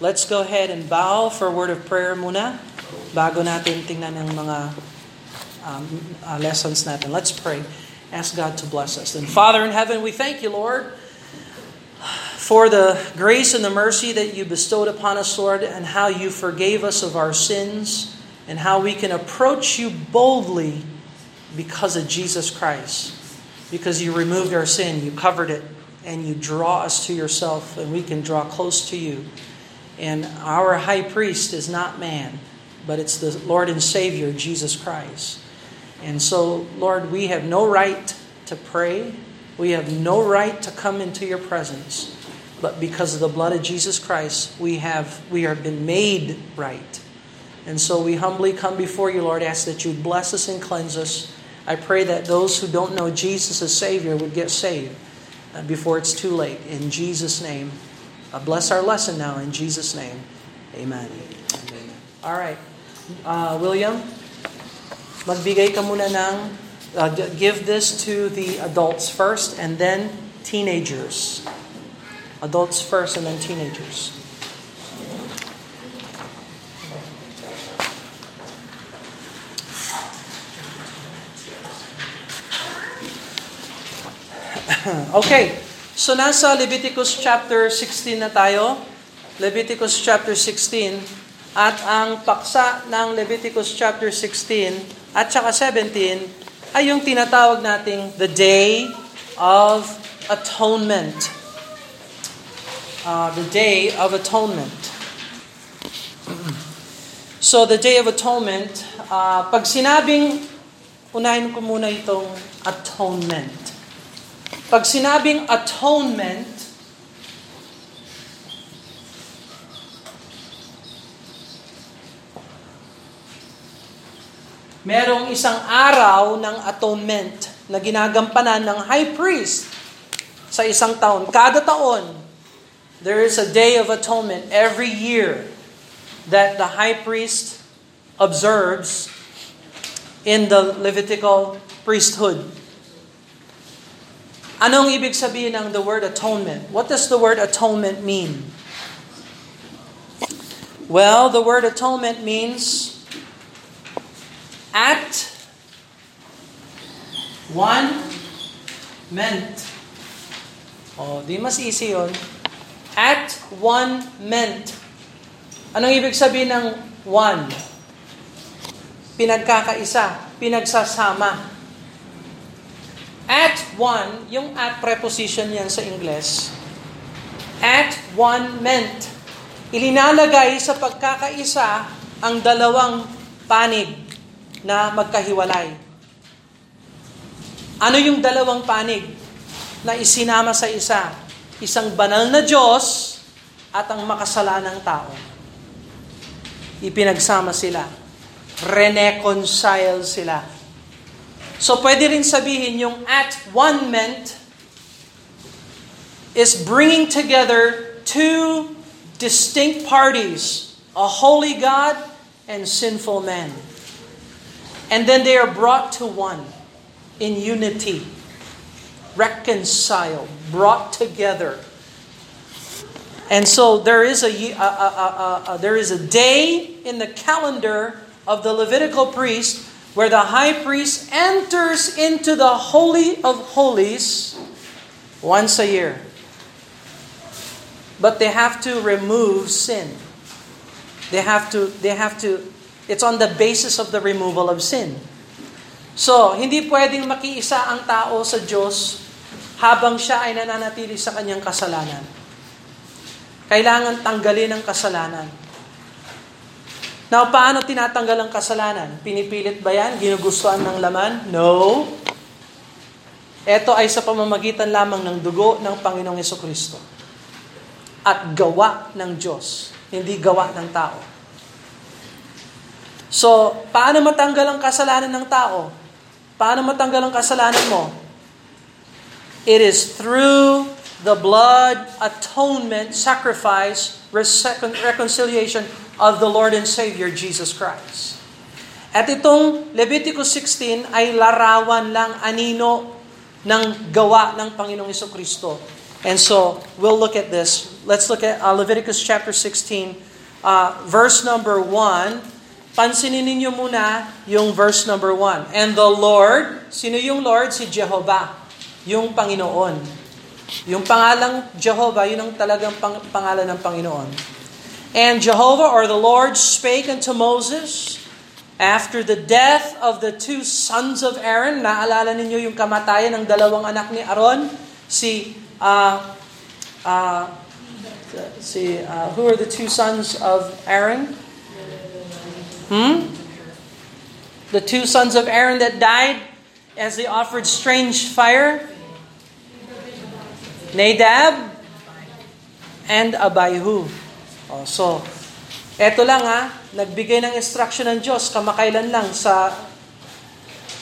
let's go ahead and bow for a word of prayer muna bago natin tingnan ang mga um, uh, lessons natin. Let's pray. Ask God to bless us. And Father in heaven, we thank you, Lord, for the grace and the mercy that you bestowed upon us, Lord, and how you forgave us of our sins, and how we can approach you boldly because of Jesus Christ. Because you removed our sin, you covered it, and you draw us to yourself, and we can draw close to you. And our high priest is not man, but it's the Lord and Savior, Jesus Christ. And so, Lord, we have no right to pray. We have no right to come into your presence. But because of the blood of Jesus Christ, we have we have been made right. And so we humbly come before you, Lord, ask that you bless us and cleanse us. I pray that those who don't know Jesus as Savior would get saved uh, before it's too late. In Jesus' name, uh, bless our lesson now in Jesus' name. Amen. All right. Uh, William, magbigay ka muna ng, uh, give this to the adults first and then teenagers. Adults first and then teenagers. okay. So nasa Leviticus chapter 16 na tayo. Leviticus chapter 16 at ang paksa ng Leviticus chapter 16 at saka 17 ay yung tinatawag nating the Day of Atonement. Uh, the Day of Atonement. So the Day of Atonement, uh, pag sinabing, unahin ko muna itong atonement. Pag sinabing atonement, merong isang araw ng atonement na ginagampanan ng high priest sa isang taon. Kada taon, there is a day of atonement every year that the high priest observes in the Levitical priesthood. Anong ibig sabihin ng the word atonement? What does the word atonement mean? Well, the word atonement means at one meant. Oh, di mas easy yun. At one meant. Anong ibig sabihin ng one? Pinagkakaisa, pinagsasama. At one, yung at preposition yan sa Ingles. At one meant. Ilinalagay sa pagkakaisa ang dalawang panig na magkahiwalay. Ano yung dalawang panig na isinama sa isa? Isang banal na Diyos at ang makasalanang tao. Ipinagsama sila. Reneconcile sila. So pwede rin sabihin yung at one meant is bringing together two distinct parties, a holy God and sinful man. And then they are brought to one in unity, reconciled, brought together. And so there is a, a, a, a, there is a day in the calendar of the Levitical priest where the high priest enters into the Holy of Holies once a year. But they have to remove sin. They have to, they have to, it's on the basis of the removal of sin. So, hindi pwedeng makiisa ang tao sa Diyos habang siya ay nananatili sa kanyang kasalanan. Kailangan tanggalin ang kasalanan. Now, paano tinatanggal ang kasalanan? Pinipilit ba yan? Ginugustuhan ng laman? No. Ito ay sa pamamagitan lamang ng dugo ng Panginoong Yeso Kristo. At gawa ng Diyos, hindi gawa ng tao. So, paano matanggal ang kasalanan ng tao? Paano matanggal ang kasalanan mo? It is through the blood atonement, sacrifice, reconciliation of the Lord and Savior Jesus Christ. At itong Leviticus 16 ay larawan lang anino ng gawa ng Panginoong Kristo. And so, we'll look at this. Let's look at uh, Leviticus chapter 16, uh, verse number 1. Pansinin ninyo muna yung verse number 1. And the Lord, sino yung Lord? Si Jehovah, yung Panginoon. Yung pangalang Jehovah, yun ang talagang pang, pangalan ng Panginoon. And Jehovah or the Lord spake unto Moses after the death of the two sons of Aaron. Naalala ninyo yung kamatayan ng dalawang anak ni Aaron? Si uh, uh, see, uh, who are the two sons of Aaron? Hmm? The two sons of Aaron that died as they offered strange fire? Nadab and Abihu. Oh, so, eto lang ha, nagbigay ng instruction ng Diyos kamakailan lang sa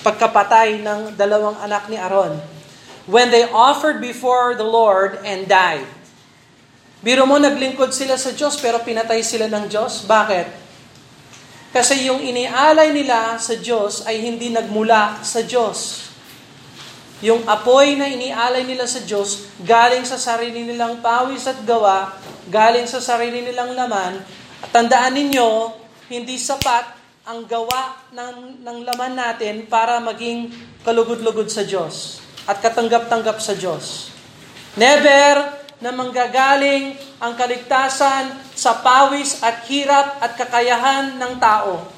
pagkapatay ng dalawang anak ni Aaron when they offered before the Lord and died. Biro mo, naglingkod sila sa Diyos pero pinatay sila ng Diyos. Bakit? Kasi yung inialay nila sa Diyos ay hindi nagmula sa Diyos. Yung apoy na inialay nila sa Diyos, galing sa sarili nilang pawis at gawa, galing sa sarili nilang laman. At tandaan ninyo, hindi sapat ang gawa ng, ng laman natin para maging kalugod-lugod sa Diyos at katanggap-tanggap sa Diyos. Never na manggagaling ang kaligtasan sa pawis at hirap at kakayahan ng tao.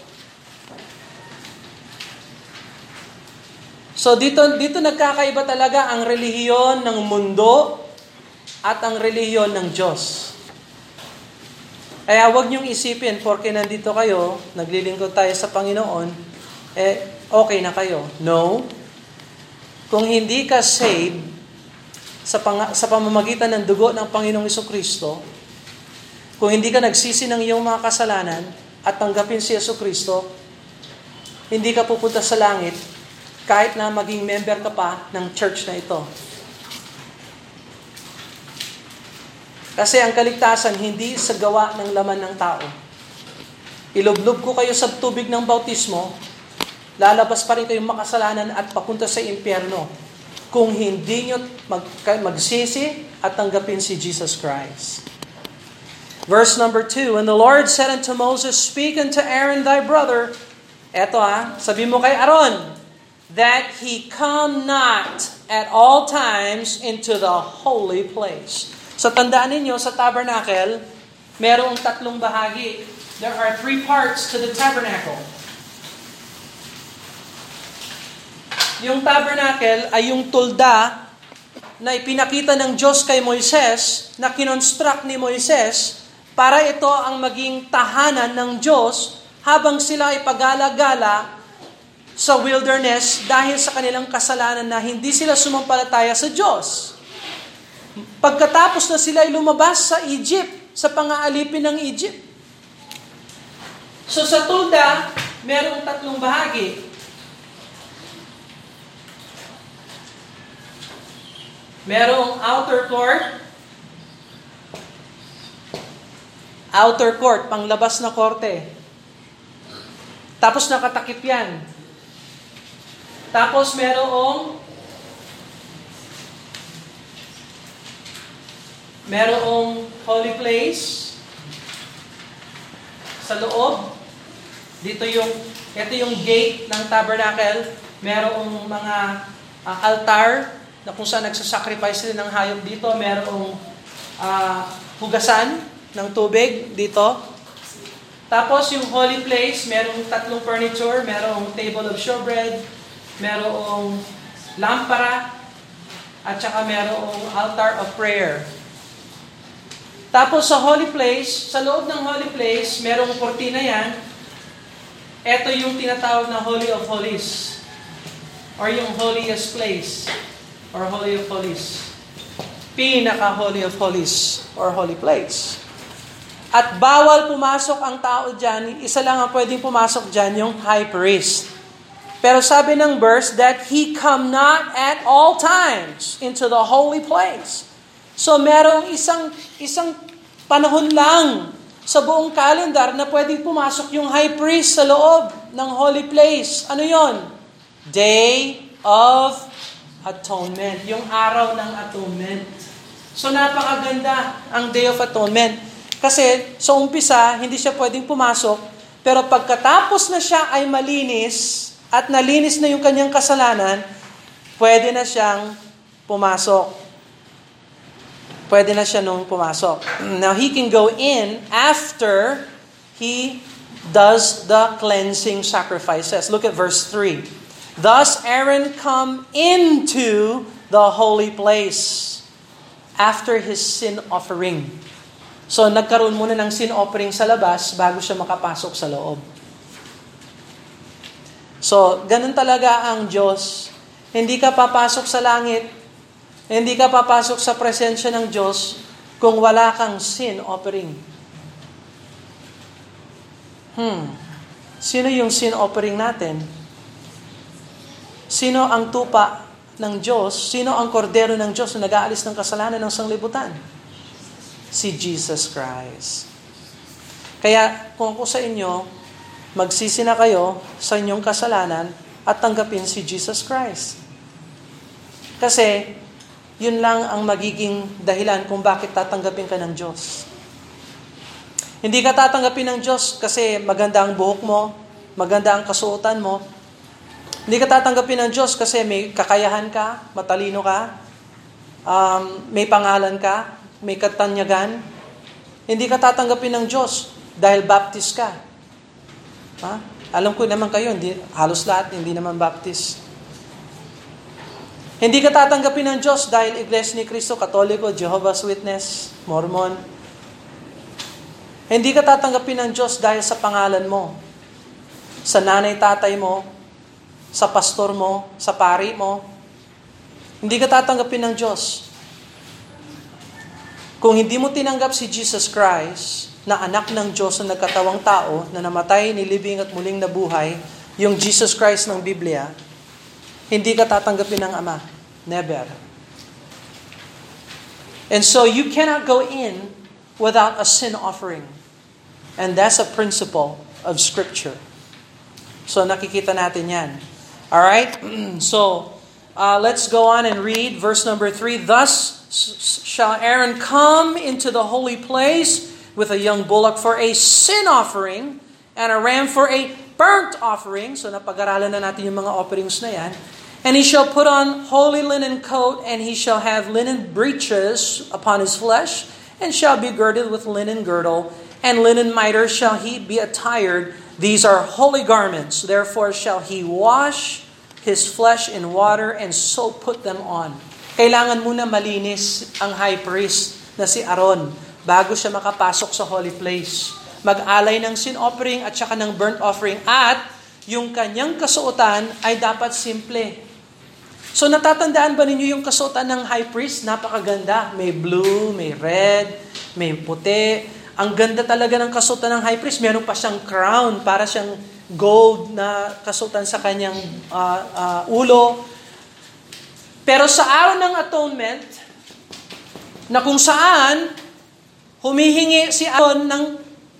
So dito dito nagkakaiba talaga ang relihiyon ng mundo at ang relihiyon ng Diyos. Kaya huwag niyong isipin, porke nandito kayo, naglilingkod tayo sa Panginoon, eh, okay na kayo. No. Kung hindi ka saved sa, pang, sa pamamagitan ng dugo ng Panginoong Iso Kristo, kung hindi ka nagsisi ng iyong mga kasalanan at tanggapin si Yeso Kristo, hindi ka pupunta sa langit kahit na maging member ka pa ng church na ito. Kasi ang kaligtasan hindi sa gawa ng laman ng tao. Ilublob ko kayo sa tubig ng bautismo, lalabas pa rin kayong makasalanan at papunta sa impyerno kung hindi nyo mag, magsisi at tanggapin si Jesus Christ. Verse number 2, And the Lord said unto Moses, Speak unto Aaron thy brother, eto ah, sabi mo kay Aaron, that he come not at all times into the holy place. So tandaan ninyo, sa tabernacle, merong tatlong bahagi. There are three parts to the tabernacle. Yung tabernacle ay yung tulda na ipinakita ng Diyos kay Moises, na kinonstruct ni Moises, para ito ang maging tahanan ng Diyos habang sila ay pagala-gala sa wilderness dahil sa kanilang kasalanan na hindi sila sumampalataya sa Diyos. Pagkatapos na sila ay lumabas sa Egypt, sa pangaalipin ng Egypt. So sa tulda, merong tatlong bahagi. Merong outer court, outer court, panglabas na korte. Tapos nakatakip yan. Tapos merong merong holy place sa loob. Dito yung ito yung gate ng tabernacle. Merong mga uh, altar na kung saan nagsasacrifice sila ng hayop dito. Merong uh, hugasan ng tubig dito. Tapos yung holy place, merong tatlong furniture, merong table of showbread, merong lampara, at saka merong altar of prayer. Tapos sa holy place, sa loob ng holy place, merong kortina yan. Ito yung tinatawag na Holy of Holies. Or yung holiest place. Or Holy of Holies. Pinaka-Holy of Holies. Or Holy Place. At bawal pumasok ang tao dyan, isa lang ang pwedeng pumasok dyan, yung high priest. Pero sabi ng verse that he come not at all times into the holy place. So merong isang isang panahon lang sa buong calendar na pwedeng pumasok yung high priest sa loob ng holy place. Ano yon? Day of Atonement. Yung araw ng atonement. So napakaganda ang Day of Atonement. Kasi sa umpisa, hindi siya pwedeng pumasok, pero pagkatapos na siya ay malinis at nalinis na yung kanyang kasalanan, pwede na siyang pumasok. Pwede na siya nung pumasok. Now, he can go in after he does the cleansing sacrifices. Look at verse 3. Thus Aaron come into the holy place after his sin offering. So nagkaroon muna ng sin offering sa labas bago siya makapasok sa loob. So, ganun talaga ang Diyos. Hindi ka papasok sa langit, hindi ka papasok sa presensya ng Diyos kung wala kang sin offering. Hmm. Sino yung sin offering natin? Sino ang tupa ng Diyos? Sino ang kordero ng Diyos na nag-aalis ng kasalanan ng sanglibutan? Si Jesus Christ. Kaya kung ako sa inyo, magsisi na kayo sa inyong kasalanan at tanggapin si Jesus Christ. Kasi, yun lang ang magiging dahilan kung bakit tatanggapin ka ng Diyos. Hindi ka tatanggapin ng Diyos kasi maganda ang buhok mo, maganda ang kasuotan mo. Hindi ka tatanggapin ng Diyos kasi may kakayahan ka, matalino ka, um, may pangalan ka, may katanyagan. Hindi ka tatanggapin ng Diyos dahil baptist ka. Ha? Alam ko naman kayo, hindi, halos lahat hindi naman baptist. Hindi ka tatanggapin ng Diyos dahil Iglesia ni Cristo, Katoliko, Jehovah's Witness, Mormon, hindi ka tatanggapin ng Diyos dahil sa pangalan mo, sa nanay-tatay mo, sa pastor mo, sa pari mo. Hindi ka tatanggapin ng Diyos. Kung hindi mo tinanggap si Jesus Christ, na anak ng Diyos na nagkatawang tao, na namatay, nilibing at muling nabuhay, yung Jesus Christ ng Biblia, hindi ka tatanggapin ng Ama. Never. And so you cannot go in without a sin offering. And that's a principle of Scripture. So nakikita natin yan. All right? So uh, let's go on and read verse number 3. Thus shall Aaron come into the holy place with a young bullock for a sin offering and a ram for a burnt offering. So napag-aralan na natin yung mga offerings na yan. And he shall put on holy linen coat, and he shall have linen breeches upon his flesh, and shall be girded with linen girdle, and linen mitre shall he be attired. These are holy garments. Therefore shall he wash his flesh in water and so put them on. Kailangan muna malinis ang high priest na si Aaron bago siya makapasok sa holy place. Mag-alay ng sin offering at saka ng burnt offering at yung kanyang kasuotan ay dapat simple. So natatandaan ba ninyo yung kasuotan ng high priest? Napakaganda. May blue, may red, may puti, ang ganda talaga ng kasutan ng high priest. Meron pa siyang crown para siyang gold na kasutan sa kanyang uh, uh, ulo. Pero sa araw ng atonement, na kung saan humihingi si Aaron ng,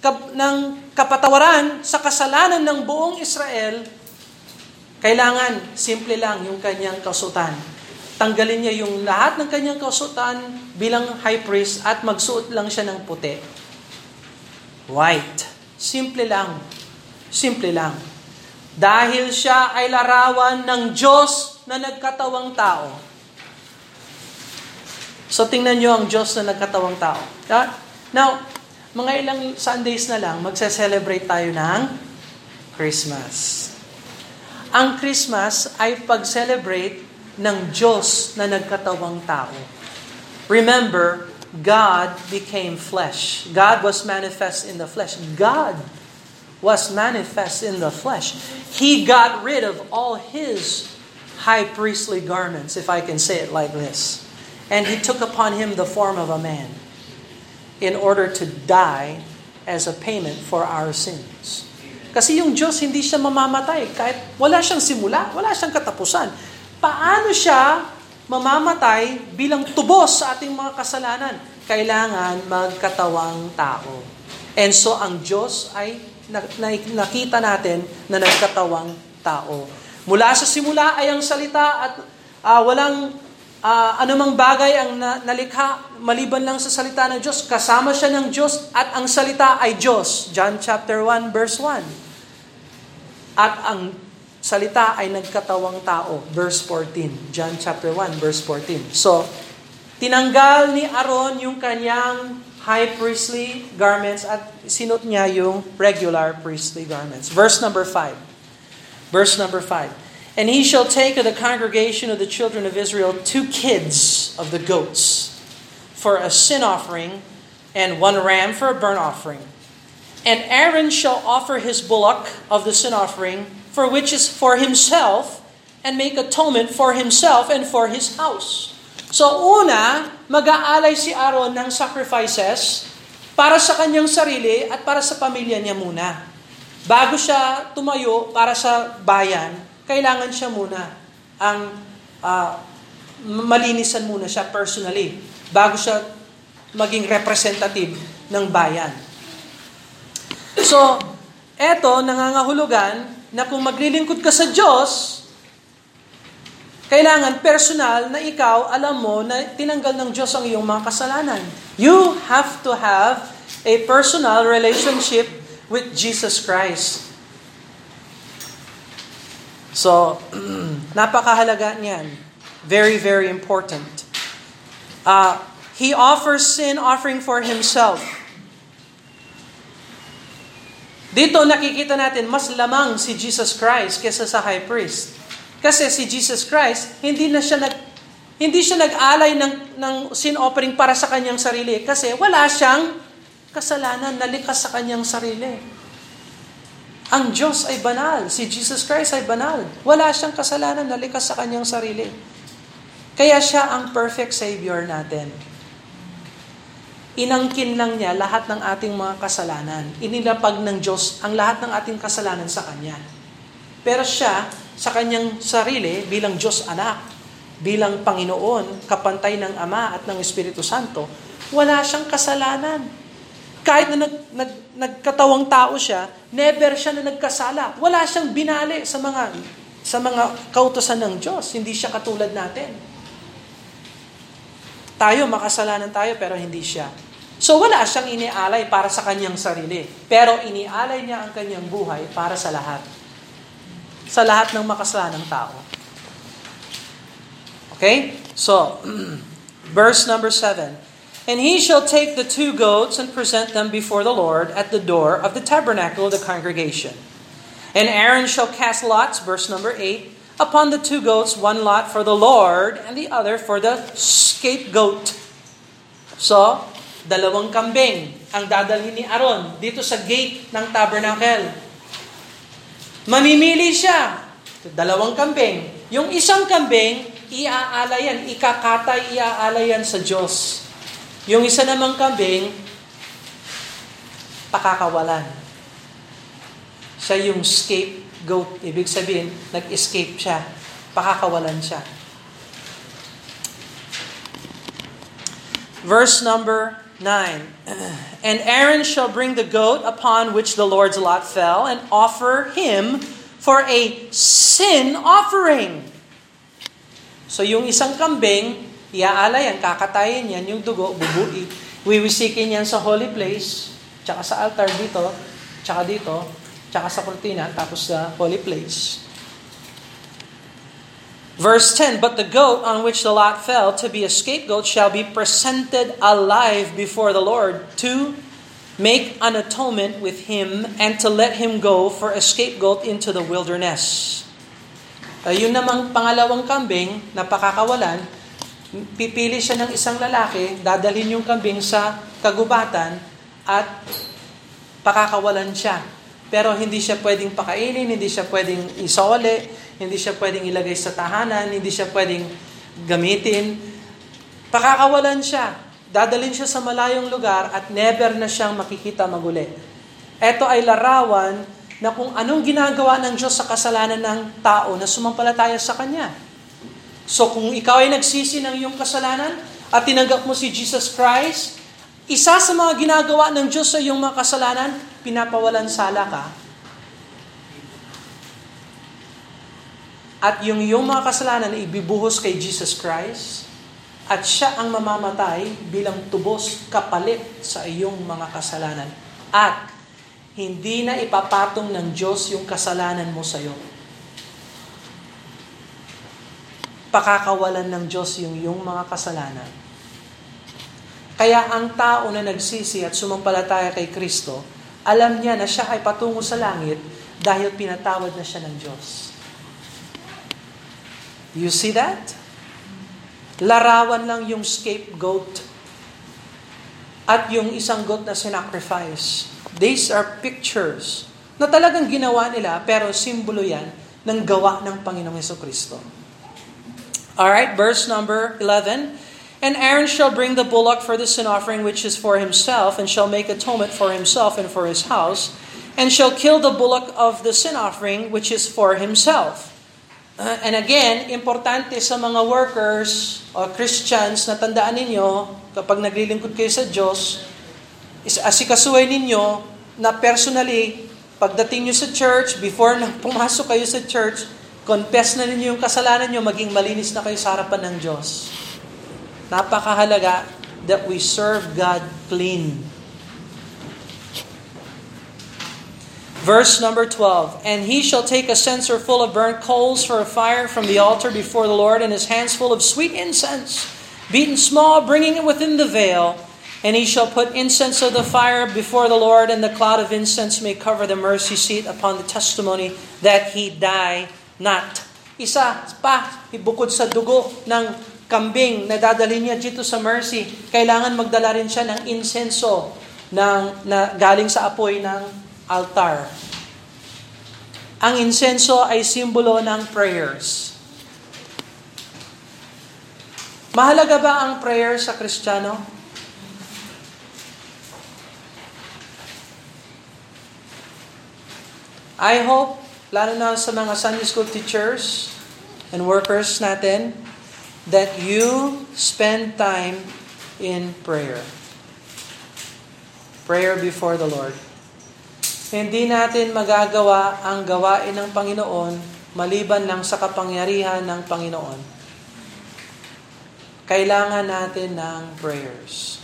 kap, ng kapatawaran sa kasalanan ng buong Israel, kailangan simple lang yung kanyang kasutan. Tanggalin niya yung lahat ng kanyang kasutan bilang high priest at magsuot lang siya ng puti white. Simple lang. Simple lang. Dahil siya ay larawan ng Diyos na nagkatawang tao. So tingnan nyo ang Diyos na nagkatawang tao. Now, mga ilang Sundays na lang, magse-celebrate tayo ng Christmas. Ang Christmas ay pag-celebrate ng Diyos na nagkatawang tao. Remember, God became flesh. God was manifest in the flesh. God was manifest in the flesh. He got rid of all his high priestly garments, if I can say it like this. And he took upon him the form of a man in order to die as a payment for our sins. Kasi yung Diyos, hindi siya mamamatay. Kahit wala siyang simula, wala siyang katapusan. Paano siya mamamatay bilang tubos sa ating mga kasalanan. Kailangan magkatawang tao. And so ang Diyos ay nakita natin na nagkatawang tao. Mula sa simula ay ang salita at uh, walang uh, anumang bagay ang na, nalikha maliban lang sa salita ng Diyos, kasama siya ng Diyos at ang salita ay Diyos. John chapter 1 verse 1. At ang salita ay nagkatawang tao. Verse 14. John chapter 1 verse 14. So, tinanggal ni Aaron yung kanyang high priestly garments at sinot niya yung regular priestly garments. Verse number 5. Verse number 5. And he shall take of the congregation of the children of Israel two kids of the goats for a sin offering and one ram for a burnt offering. And Aaron shall offer his bullock of the sin offering for which is for himself and make atonement for himself and for his house. So una, mag-aalay si Aaron ng sacrifices para sa kanyang sarili at para sa pamilya niya muna. Bago siya tumayo para sa bayan, kailangan siya muna ang uh, malinisan muna siya personally bago siya maging representative ng bayan. So, eto, nangangahulugan na kung maglilingkod ka sa Diyos, kailangan personal na ikaw, alam mo na tinanggal ng Diyos ang iyong mga kasalanan. You have to have a personal relationship with Jesus Christ. So, napakahalaga niyan. Very, very important. Uh, he offers sin offering for himself. Dito nakikita natin mas lamang si Jesus Christ kesa sa high priest. Kasi si Jesus Christ, hindi na siya nag hindi siya nag-alay ng, ng sin offering para sa kanyang sarili kasi wala siyang kasalanan na likas sa kanyang sarili. Ang Diyos ay banal. Si Jesus Christ ay banal. Wala siyang kasalanan na likas sa kanyang sarili. Kaya siya ang perfect Savior natin. Inangkin lang niya lahat ng ating mga kasalanan. Inilapag ng Diyos ang lahat ng ating kasalanan sa Kanya. Pero siya, sa kanyang sarili bilang Diyos anak, bilang Panginoon, kapantay ng Ama at ng Espiritu Santo, wala siyang kasalanan. Kahit na nag, nag, nagkatawang tao siya, never siya na nagkasala. Wala siyang binali sa mga sa mga kautosan ng Diyos. Hindi siya katulad natin. Tayo, makasalanan tayo, pero hindi siya. So wala siyang inialay para sa kanyang sarili. Pero inialay niya ang kanyang buhay para sa lahat sa lahat ng makasalanang tao. Okay? So, verse number 7. And he shall take the two goats and present them before the Lord at the door of the tabernacle of the congregation. And Aaron shall cast lots, verse number 8, upon the two goats, one lot for the Lord and the other for the scapegoat. So, dalawang kambing ang dadalhin ni Aaron dito sa gate ng tabernacle. Mamimili siya. Dalawang kambing. Yung isang kambing, iaalayan, ikakatay, iaalayan sa Diyos. Yung isa namang kambing, pakakawalan. Siya yung scapegoat. Ibig sabihin, nag-escape siya. Pakakawalan siya. Verse number 9. And Aaron shall bring the goat upon which the Lord's lot fell and offer him for a sin offering. So yung isang kambing, iaalayan, kakatayin yan, yung dugo, bubuin. Wiwisikin yan sa holy place, tsaka sa altar dito, tsaka dito, tsaka sa kurtina, tapos sa holy place. Verse 10 But the goat on which the lot fell to be a scapegoat shall be presented alive before the Lord to make an atonement with him and to let him go for a scapegoat into the wilderness. Uh, yun namang pangalawang kambing na pakakawalan, pipili siya ng isang lalaki, dadalhin yung kambing sa kagubatan at pakakawalan siya. Pero hindi siya pwedeng pakainin, hindi siya pwedeng isole, hindi siya pwedeng ilagay sa tahanan, hindi siya pwedeng gamitin. Pakakawalan siya. Dadalhin siya sa malayong lugar at never na siyang makikita maguli. Ito ay larawan na kung anong ginagawa ng Diyos sa kasalanan ng tao na sumampalataya sa Kanya. So kung ikaw ay nagsisi ng iyong kasalanan at tinanggap mo si Jesus Christ, isa sa mga ginagawa ng Diyos sa iyong mga kasalanan, pinapawalan sala ka at yung iyong mga kasalanan ibibuhos kay Jesus Christ, at siya ang mamamatay bilang tubos kapalit sa iyong mga kasalanan. At hindi na ipapatong ng Diyos yung kasalanan mo sa iyo. Pakakawalan ng Diyos yung yung mga kasalanan. Kaya ang tao na nagsisi at sumampalataya kay Kristo, alam niya na siya ay patungo sa langit dahil pinatawad na siya ng Diyos. You see that? Larawan lang yung scapegoat at yung isang goat na sinacrifice. These are pictures na talagang ginawa nila pero simbolo yan ng gawa ng Panginoong Yeso Kristo. Alright, verse number 11. And Aaron shall bring the bullock for the sin offering which is for himself, and shall make atonement for himself and for his house, and shall kill the bullock of the sin offering which is for himself. Uh, and again, importante sa mga workers o Christians na tandaan ninyo, kapag naglilingkod kayo sa Diyos, is asikasuhin ninyo na personally, pagdating nyo sa church, before na pumasok kayo sa church, confess na ninyo yung kasalanan nyo, maging malinis na kayo sa harapan ng Diyos. Napakahalaga that we serve God clean. Verse number 12 And he shall take a censer full of burnt coals for a fire from the altar before the Lord, and his hands full of sweet incense, beaten small, bringing it within the veil. And he shall put incense of the fire before the Lord, and the cloud of incense may cover the mercy seat upon the testimony that he die not. Isa pa, ibukod sa dugo ng kambing na dadalhin niya dito sa mercy, kailangan magdala rin siya ng insenso ng, na galing sa apoy ng altar. Ang insenso ay simbolo ng prayers. Mahalaga ba ang prayer sa Kristiyano? I hope, lalo na sa mga Sunday school teachers and workers natin, that you spend time in prayer. Prayer before the Lord. Hindi natin magagawa ang gawain ng Panginoon maliban lang sa kapangyarihan ng Panginoon. Kailangan natin ng prayers.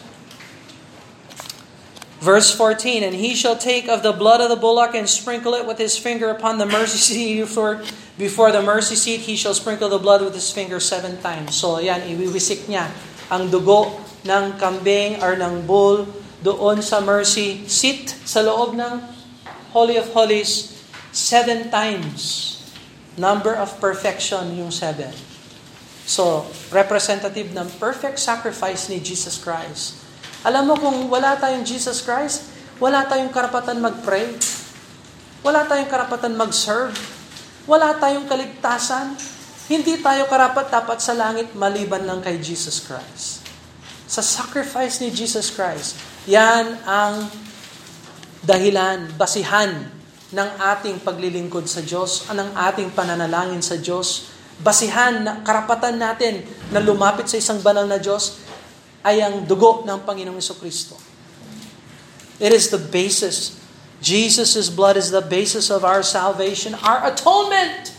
Verse 14, And he shall take of the blood of the bullock and sprinkle it with his finger upon the mercy seat. For before the mercy seat, he shall sprinkle the blood with his finger seven times. So yan, iwiwisik niya ang dugo ng kambing or ng bull doon sa mercy seat sa loob ng Holy of Holies seven times. Number of perfection yung seven. So, representative ng perfect sacrifice ni Jesus Christ. Alam mo kung wala tayong Jesus Christ, wala tayong karapatan mag-pray. Wala tayong karapatan mag-serve. Wala tayong kaligtasan. Hindi tayo karapat dapat sa langit maliban lang kay Jesus Christ. Sa sacrifice ni Jesus Christ, yan ang dahilan, basihan ng ating paglilingkod sa Diyos, ng ating pananalangin sa Diyos, basihan na karapatan natin na lumapit sa isang banal na Diyos ay ang dugo ng Panginoong Kristo. It is the basis. Jesus' blood is the basis of our salvation, our atonement.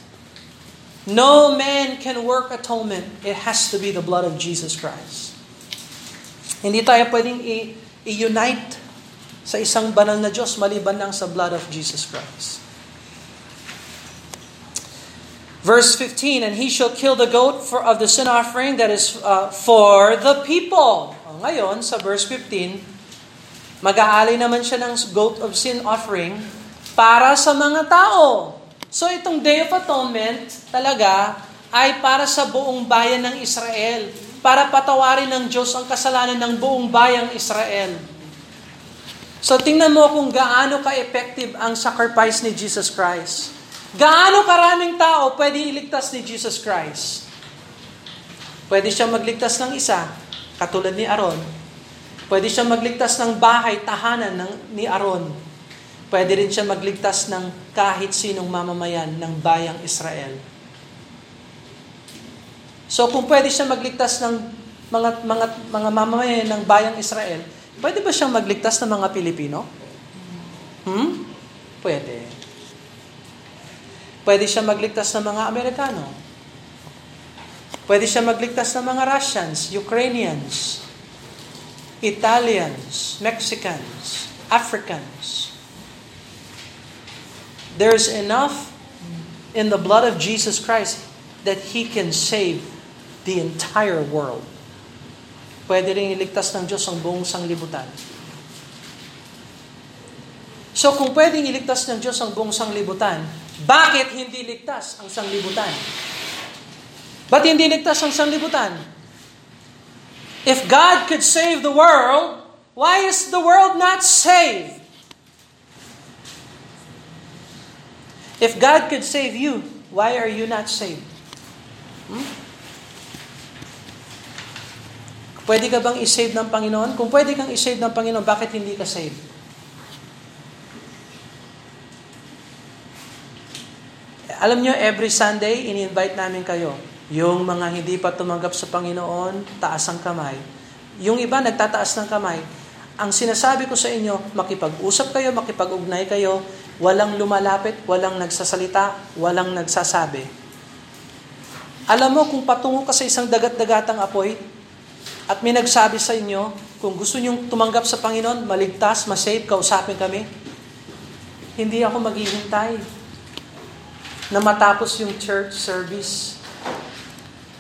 No man can work atonement. It has to be the blood of Jesus Christ. Hindi tayo pwedeng i-unite sa isang banal na Diyos maliban lang sa blood of Jesus Christ. Verse 15, And he shall kill the goat for, of the sin offering that is uh, for the people. O, ngayon, sa verse 15, mag-aali naman siya ng goat of sin offering para sa mga tao. So itong Day of Atonement talaga ay para sa buong bayan ng Israel. Para patawarin ng Diyos ang kasalanan ng buong bayang Israel. So tingnan mo kung gaano ka-effective ang sacrifice ni Jesus Christ. Gaano karaming tao pwede iligtas ni Jesus Christ? Pwede siya magligtas ng isa, katulad ni Aaron. Pwede siya magligtas ng bahay, tahanan ng, ni Aaron. Pwede rin siya magligtas ng kahit sinong mamamayan ng bayang Israel. So kung pwede siya magligtas ng mga mga mga mamamayan ng bayang Israel, Pwede ba siyang magligtas ng mga Pilipino? Hmm? Pwede. Pwede siyang magligtas ng mga Amerikano. Pwede siya magligtas ng mga Russians, Ukrainians, Italians, Mexicans, Africans. There's enough in the blood of Jesus Christ that He can save the entire world. Pwede rin iligtas ng Diyos ang buong sanglibutan. So kung pwedeng iligtas ng Diyos ang buong sanglibutan, bakit hindi ligtas ang sanglibutan? Ba't hindi ligtas ang sanglibutan? If God could save the world, why is the world not saved? If God could save you, why are you not saved? Hmm? Pwede ka bang isave ng Panginoon? Kung pwede kang isave ng Panginoon, bakit hindi ka saved? Alam nyo, every Sunday, ini-invite namin kayo. Yung mga hindi pa tumanggap sa Panginoon, taas ang kamay. Yung iba, nagtataas ng kamay. Ang sinasabi ko sa inyo, makipag-usap kayo, makipag-ugnay kayo, walang lumalapit, walang nagsasalita, walang nagsasabi. Alam mo, kung patungo ka sa isang dagat-dagatang apoy, at may nagsabi sa inyo, kung gusto nyong tumanggap sa Panginoon, maligtas, masave, kausapin kami, hindi ako maghihintay na matapos yung church service,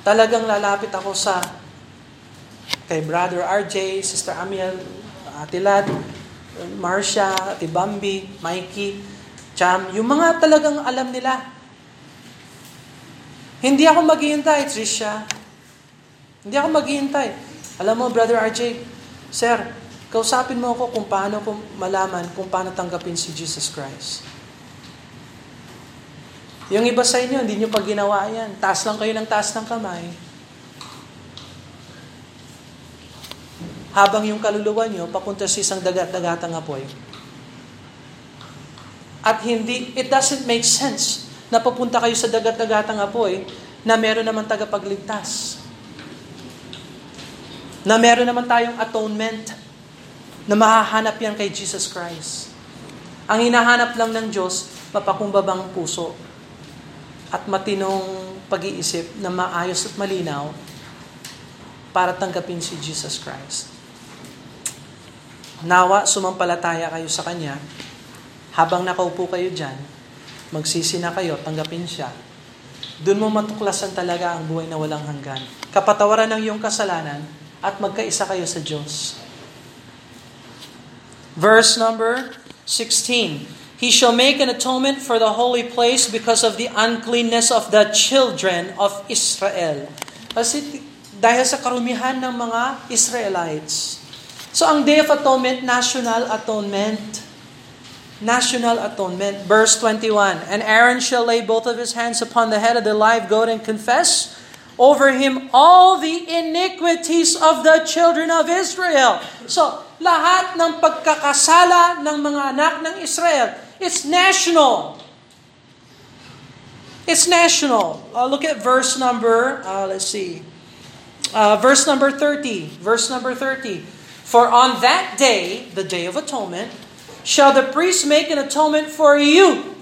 talagang lalapit ako sa kay Brother RJ, Sister Amiel, Ate Lad, Marcia, Ate Bambi, Mikey, Cham, yung mga talagang alam nila. Hindi ako maghihintay, Trisha. Hindi ako maghihintay. Alam mo, Brother RJ, Sir, kausapin mo ako kung paano ko malaman kung paano tanggapin si Jesus Christ. Yung iba sa inyo, hindi nyo pa ginawa yan. Taas lang kayo ng taas ng kamay. Habang yung kaluluwa nyo, papunta sa isang dagat-dagatang apoy. At hindi, it doesn't make sense na papunta kayo sa dagat-dagatang apoy na meron naman tagapagligtas. Na meron naman tayong atonement na mahahanap yan kay Jesus Christ. Ang hinahanap lang ng Diyos, mapakumbabang puso at matinong pag-iisip na maayos at malinaw para tanggapin si Jesus Christ. Nawa, sumampalataya kayo sa Kanya. Habang nakaupo kayo dyan, magsisi na kayo, tanggapin siya. Doon mo matuklasan talaga ang buhay na walang hanggan. Kapatawaran ng iyong kasalanan at magkaisa kayo sa Diyos. Verse number 16. He shall make an atonement for the holy place because of the uncleanness of the children of Israel. Kasi dahil sa karumihan ng mga Israelites. So ang Day of Atonement, National Atonement. National Atonement. Verse 21, And Aaron shall lay both of his hands upon the head of the live goat and confess over him all the iniquities of the children of Israel. So, lahat ng pagkakasala ng mga anak ng Israel, It's national. It's national. Uh, look at verse number, uh, let's see. Uh, verse number 30. Verse number 30. For on that day, the day of atonement, shall the priest make an atonement for you.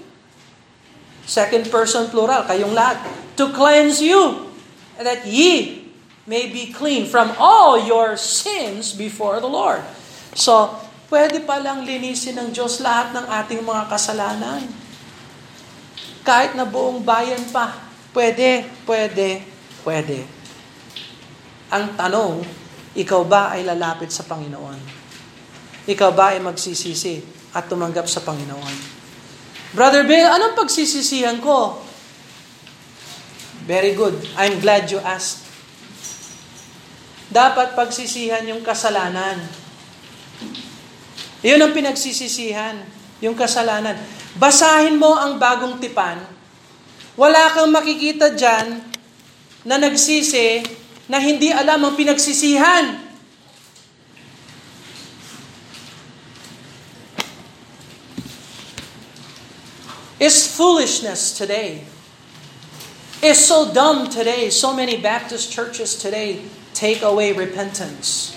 Second person plural, kayong lahat. To cleanse you, that ye may be clean from all your sins before the Lord. So, Pwede palang linisin ng Diyos lahat ng ating mga kasalanan. Kahit na buong bayan pa, pwede, pwede, pwede. Ang tanong, ikaw ba ay lalapit sa Panginoon? Ikaw ba ay magsisisi at tumanggap sa Panginoon? Brother Bill, anong pagsisisihan ko? Very good. I'm glad you asked. Dapat pagsisihan yung kasalanan yun ang pinagsisisihan, yung kasalanan. Basahin mo ang bagong tipan. Wala kang makikita dyan na nagsisi na hindi alam ang pinagsisihan. It's foolishness today. It's so dumb today. So many Baptist churches today take away repentance.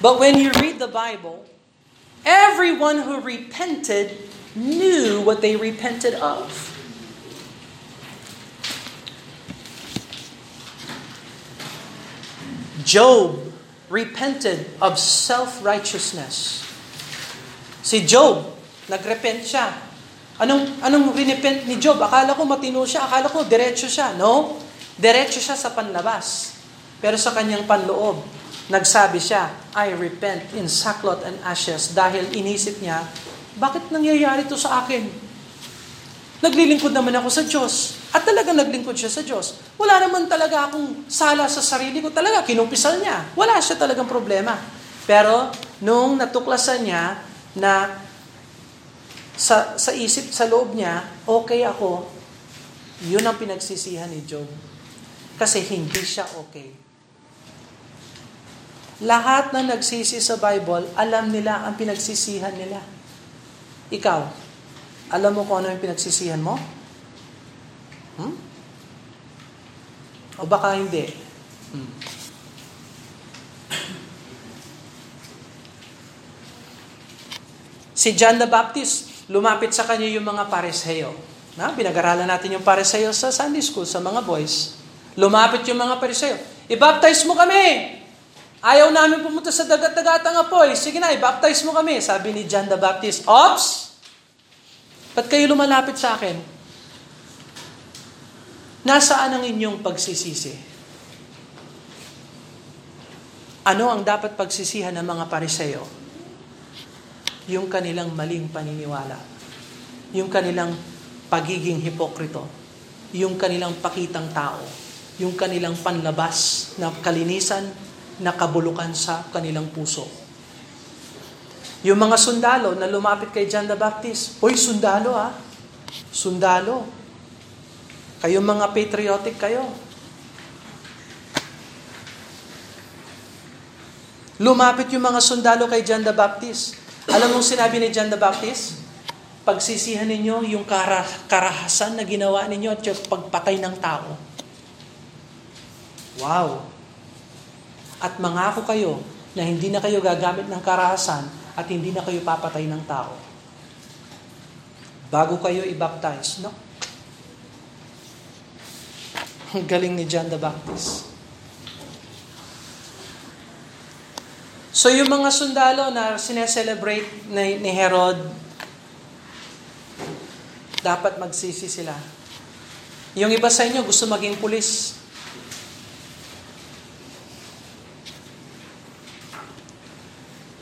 But when you read the Bible, Everyone who repented knew what they repented of. Job repented of self-righteousness. Si Job, nagrepent siya. Anong, anong rinepent ni Job? Akala ko matino siya, akala ko diretso siya. No, diretso siya sa panlabas. Pero sa kanyang panloob, nagsabi siya, I repent in sackcloth and ashes dahil inisip niya, bakit nangyayari to sa akin? Naglilingkod naman ako sa Diyos. At talagang naglingkod siya sa Diyos. Wala naman talaga akong sala sa sarili ko. Talaga, kinumpisal niya. Wala siya talagang problema. Pero, nung natuklasan niya na sa, sa isip, sa loob niya, okay ako, yun ang pinagsisihan ni Job. Kasi hindi siya okay. Lahat na nagsisi sa Bible, alam nila ang pinagsisihan nila. Ikaw, alam mo kung ano yung pinagsisihan mo? Hmm? O baka hindi? Hmm. Si John the Baptist, lumapit sa kanya yung mga pareseyo. Na, binag-aralan natin yung pareseyo sa Sunday School, sa mga boys. Lumapit yung mga pareseyo. I-baptize mo kami! Ayaw namin pumunta sa dagat-dagatang apoy. Sige na, i-baptize mo kami. Sabi ni John the Baptist, Ops! Ba't kayo lumalapit sa akin? Nasaan ang inyong pagsisisi? Ano ang dapat pagsisihan ng mga pariseo? Yung kanilang maling paniniwala. Yung kanilang pagiging hipokrito. Yung kanilang pakitang tao. Yung kanilang panlabas na kalinisan na kabulukan sa kanilang puso. Yung mga sundalo na lumapit kay John the Baptist, Hoy, sundalo ha. Sundalo. Kayong mga patriotic kayo. Lumapit yung mga sundalo kay John the Baptist. Alam mong sinabi ni John the Baptist? Pagsisihan ninyo yung karahasan na ginawa ninyo at yung pagpatay ng tao. Wow! At mangako kayo na hindi na kayo gagamit ng karahasan at hindi na kayo papatay ng tao. Bago kayo i-baptize, no? Galing ni John the Baptist. So yung mga sundalo na sineselebrate ni, ni Herod, dapat magsisi sila. Yung iba sa inyo gusto maging pulis.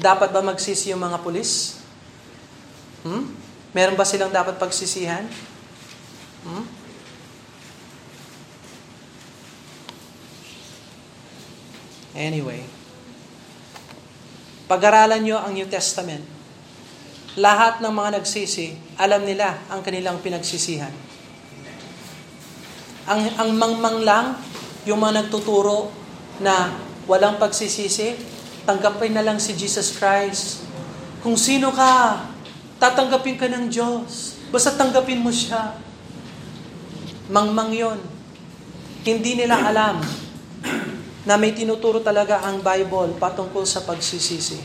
Dapat ba magsisi yung mga pulis? Hmm? Meron ba silang dapat pagsisihan? Hmm? Anyway, pag-aralan nyo ang New Testament. Lahat ng mga nagsisi, alam nila ang kanilang pinagsisihan. Ang, ang mangmang lang, yung mga nagtuturo na walang pagsisisi, tanggapin na lang si Jesus Christ. Kung sino ka, tatanggapin ka ng Diyos. Basta tanggapin mo siya. Mangmang yon. Hindi nila alam na may tinuturo talaga ang Bible patungkol sa pagsisisi.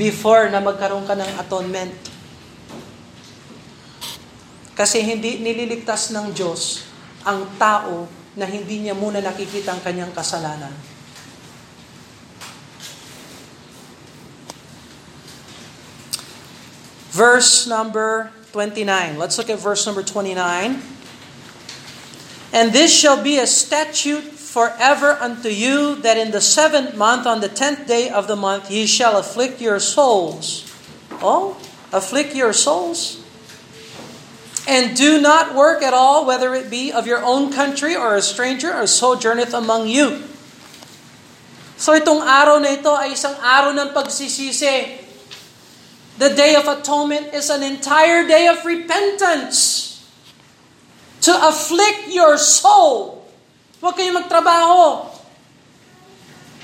Before na magkaroon ka ng atonement. Kasi hindi nililigtas ng Diyos ang tao na hindi niya muna nakikita ang kanyang kasalanan. Verse number 29. Let's look at verse number 29. And this shall be a statute forever unto you, that in the seventh month, on the tenth day of the month, ye shall afflict your souls. Oh, afflict your souls. And do not work at all, whether it be of your own country or a stranger or sojourneth among you. So itong araw na ito ay isang araw ng pagsisisi. The Day of Atonement is an entire day of repentance. To afflict your soul. Huwag kayong magtrabaho.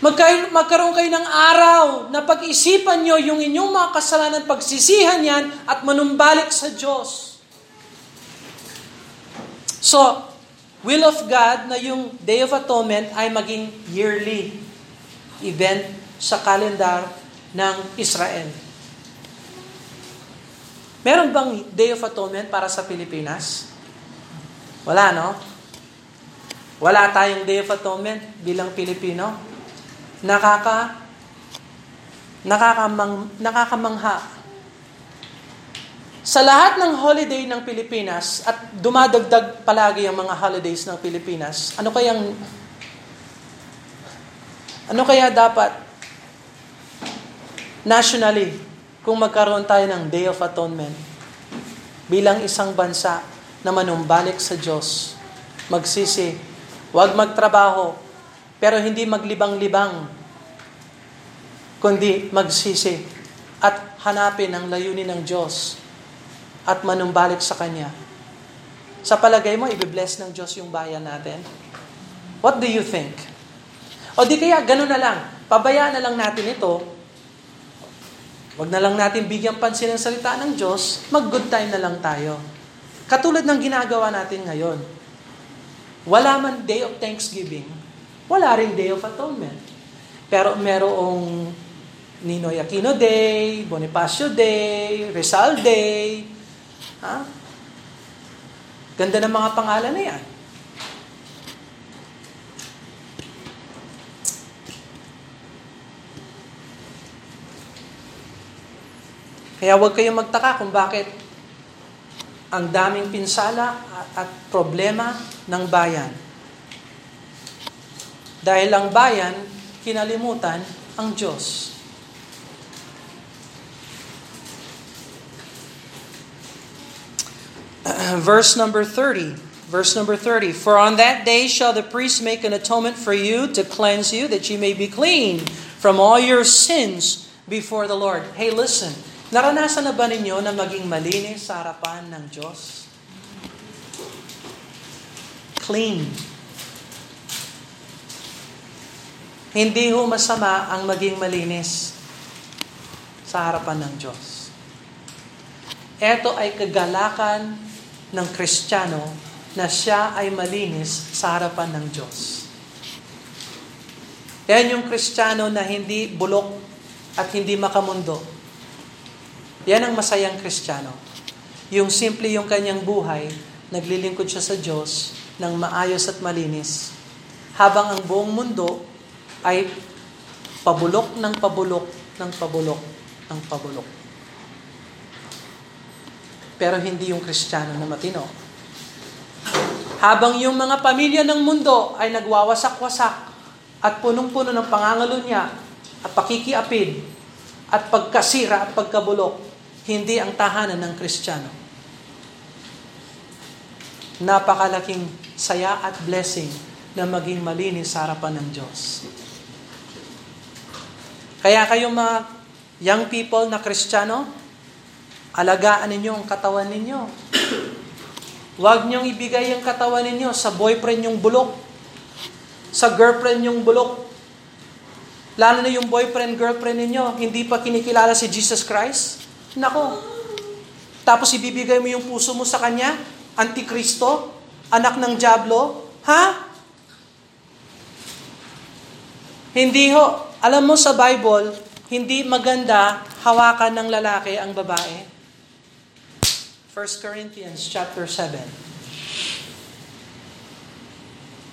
Magkaroon, magkaroon kayo ng araw na pag-isipan nyo yung inyong mga kasalanan, pagsisihan yan at manumbalik sa Diyos. So, will of God na yung Day of Atonement ay maging yearly event sa kalendar ng Israel. Meron bang Day of Atonement para sa Pilipinas? Wala, no? Wala tayong Day of Atonement bilang Pilipino. nakaka nakakamang, nakakamangha. Sa lahat ng holiday ng Pilipinas, at dumadagdag palagi ang mga holidays ng Pilipinas, ano kayang ano kaya dapat nationally kung magkaroon tayo ng Day of Atonement bilang isang bansa na manumbalik sa Diyos, magsisi, huwag magtrabaho, pero hindi maglibang-libang, kundi magsisi at hanapin ang layunin ng Diyos at manumbalik sa Kanya. Sa palagay mo, i-bless ng Diyos yung bayan natin? What do you think? O di kaya, ganun na lang. Pabayaan na lang natin ito. Huwag na lang natin bigyan pansin ng salita ng Diyos. Mag-good time na lang tayo. Katulad ng ginagawa natin ngayon. Wala man Day of Thanksgiving. Wala rin Day of Atonement. Pero merong Ninoy Aquino Day, Bonifacio Day, Rizal Day. Ha? Ganda ng mga pangalan na yan. Kaya huwag kayong magtaka kung bakit ang daming pinsala at problema ng bayan. Dahil ang bayan, kinalimutan ang Diyos. Verse number 30. Verse number 30. For on that day shall the priest make an atonement for you to cleanse you, that ye may be clean from all your sins before the Lord. Hey, listen. Naranasan na ba ninyo na maging malinis sa harapan ng Diyos? Clean. Hindi ho masama ang maging malinis sa harapan ng Diyos. Ito ay kagalakan ng Kristiyano na siya ay malinis sa harapan ng Diyos. Yan yung Kristiyano na hindi bulok at hindi makamundo. Yan ang masayang Kristiyano. Yung simple yung kanyang buhay, naglilingkod siya sa Diyos ng maayos at malinis. Habang ang buong mundo ay pabulok ng pabulok ng pabulok ng pabulok. Pero hindi yung Kristiyano na matino. Habang yung mga pamilya ng mundo ay nagwawasak-wasak at punong-puno ng pangangalo niya at pakikiapid at pagkasira at pagkabulok, hindi ang tahanan ng Kristiyano. Napakalaking saya at blessing na maging malinis sa harapan ng Diyos. Kaya kayong mga young people na Kristiyano, alagaan ninyo ang katawan ninyo. Huwag niyong ibigay ang katawan ninyo sa boyfriend yung bulok, sa girlfriend yung bulok. Lalo na yung boyfriend, girlfriend ninyo, hindi pa kinikilala si Jesus Christ. Nako. Tapos ibibigay mo yung puso mo sa Kanya, Antikristo, anak ng Diablo. Ha? Hindi ho. Alam mo sa Bible, hindi maganda hawakan ng lalaki ang babae. 1 Corinthians chapter 7.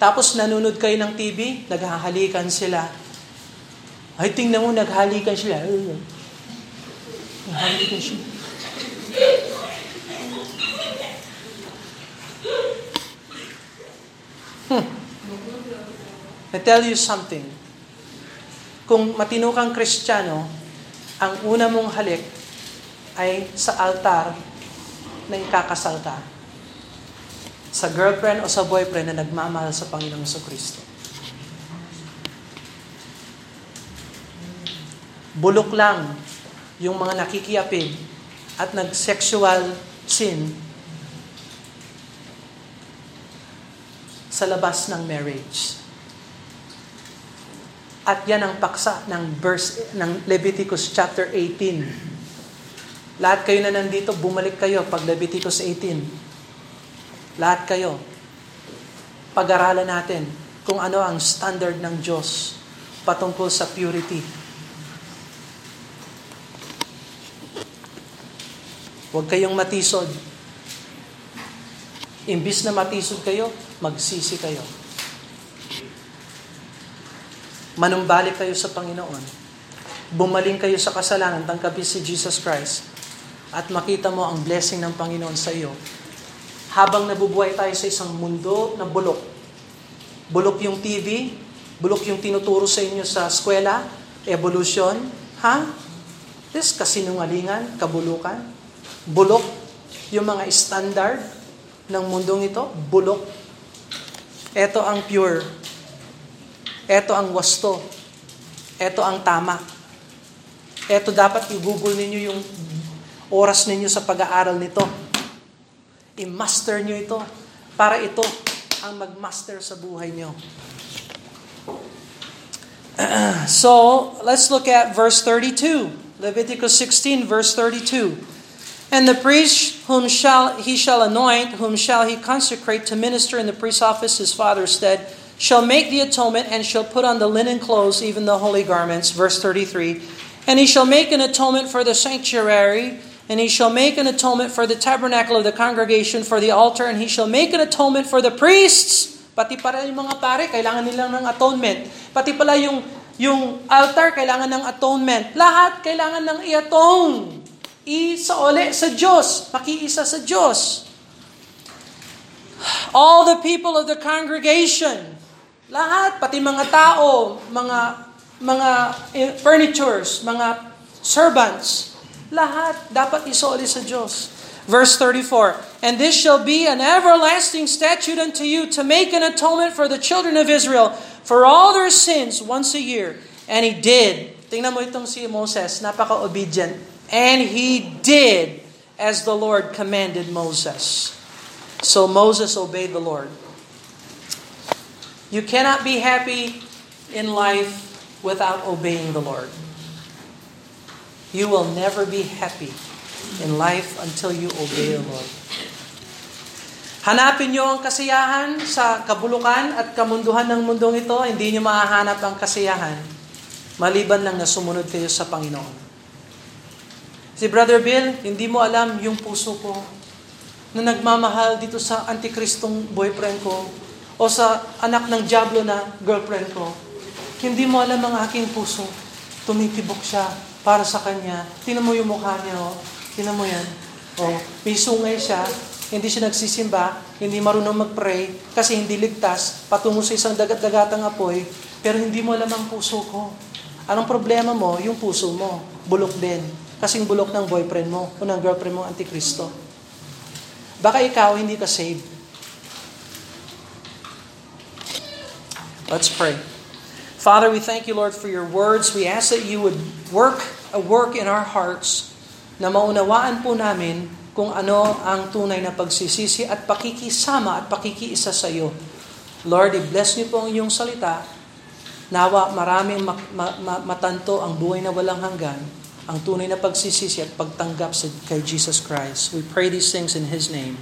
Tapos nanunod kayo ng TV, naghahalikan sila. Ay, tingnan mo, naghalikan sila. Naghalikan sila. Hmm. I tell you something. Kung matino kang kristyano, ang una mong halik ay sa altar na ikakasal ka sa girlfriend o sa boyfriend na nagmamahal sa Panginoong sa Kristo. Bulok lang yung mga nakikiapid at nag-sexual sin sa labas ng marriage. At yan ang paksa ng verse ng Leviticus chapter 18. Lahat kayo na nandito, bumalik kayo pag Leviticus 18. Lahat kayo. Pag-aralan natin kung ano ang standard ng Diyos patungkol sa purity. Huwag kayong matisod. Imbis na matisod kayo, magsisi kayo. manumbalik kayo sa Panginoon, bumaling kayo sa kasalanan, tangkapin si Jesus Christ, at makita mo ang blessing ng Panginoon sa iyo, habang nabubuhay tayo sa isang mundo na bulok. Bulok yung TV, bulok yung tinuturo sa inyo sa eskwela, evolution, ha? This kasinungalingan, kabulukan. Bulok yung mga standard ng mundong ito, bulok. Ito ang pure. Ito ang wasto. Ito ang tama. Ito dapat i-google ninyo yung oras ninyo sa pag-aaral nito. I-master nyo ito para ito ang mag-master sa buhay nyo. so, let's look at verse 32. Leviticus 16, verse 32. And the priest whom shall he shall anoint, whom shall he consecrate to minister in the priest's office his father's stead, shall make the atonement and shall put on the linen clothes, even the holy garments. Verse 33. And he shall make an atonement for the sanctuary, and he shall make an atonement for the tabernacle of the congregation, for the altar, and he shall make an atonement for the priests. Pati pala yung mga pare, kailangan nilang ng atonement. Pati pala yung, yung altar, kailangan ng atonement. Lahat kailangan ng i-atone. Isaole sa Diyos. Makiisa sa Diyos. All the people of the congregation, lahat, pati mga tao, mga mga furnitures, mga servants, lahat dapat isoli sa Diyos. Verse 34, And this shall be an everlasting statute unto you to make an atonement for the children of Israel for all their sins once a year. And he did. Tingnan mo itong si Moses, napaka-obedient. And he did as the Lord commanded Moses. So Moses obeyed the Lord. You cannot be happy in life without obeying the Lord. You will never be happy in life until you obey the Lord. Hanapin niyo ang kasiyahan sa kabulukan at kamunduhan ng mundong ito, hindi niyo mahahanap ang kasiyahan maliban lang na sumunod kayo sa Panginoon. Si Brother Bill, hindi mo alam yung puso ko na nagmamahal dito sa antikristong boyfriend ko o sa anak ng Diablo na girlfriend ko. Hindi mo alam ang aking puso. Tumitibok siya para sa kanya. Tinan mo yung mukha niya, oh. Tinan mo yan. Oh, may sungay siya, hindi siya nagsisimba, hindi marunong mag-pray, kasi hindi ligtas, patungo sa isang dagat-dagatang apoy, pero hindi mo alam ang puso ko. Anong problema mo? Yung puso mo. Bulok din. Kasing bulok ng boyfriend mo o ng girlfriend mo, antikristo. Baka ikaw hindi ka saved. Let's pray. Father, we thank you, Lord, for your words. We ask that you would work a work in our hearts na maunawaan po namin kung ano ang tunay na pagsisisi at pakikisama at pakikiisa sa iyo. Lord, i-bless niyo po ang iyong salita. Nawa maraming ma- ma- ma- matanto ang buhay na walang hanggan, ang tunay na pagsisisi at pagtanggap sa kay Jesus Christ. We pray these things in His name.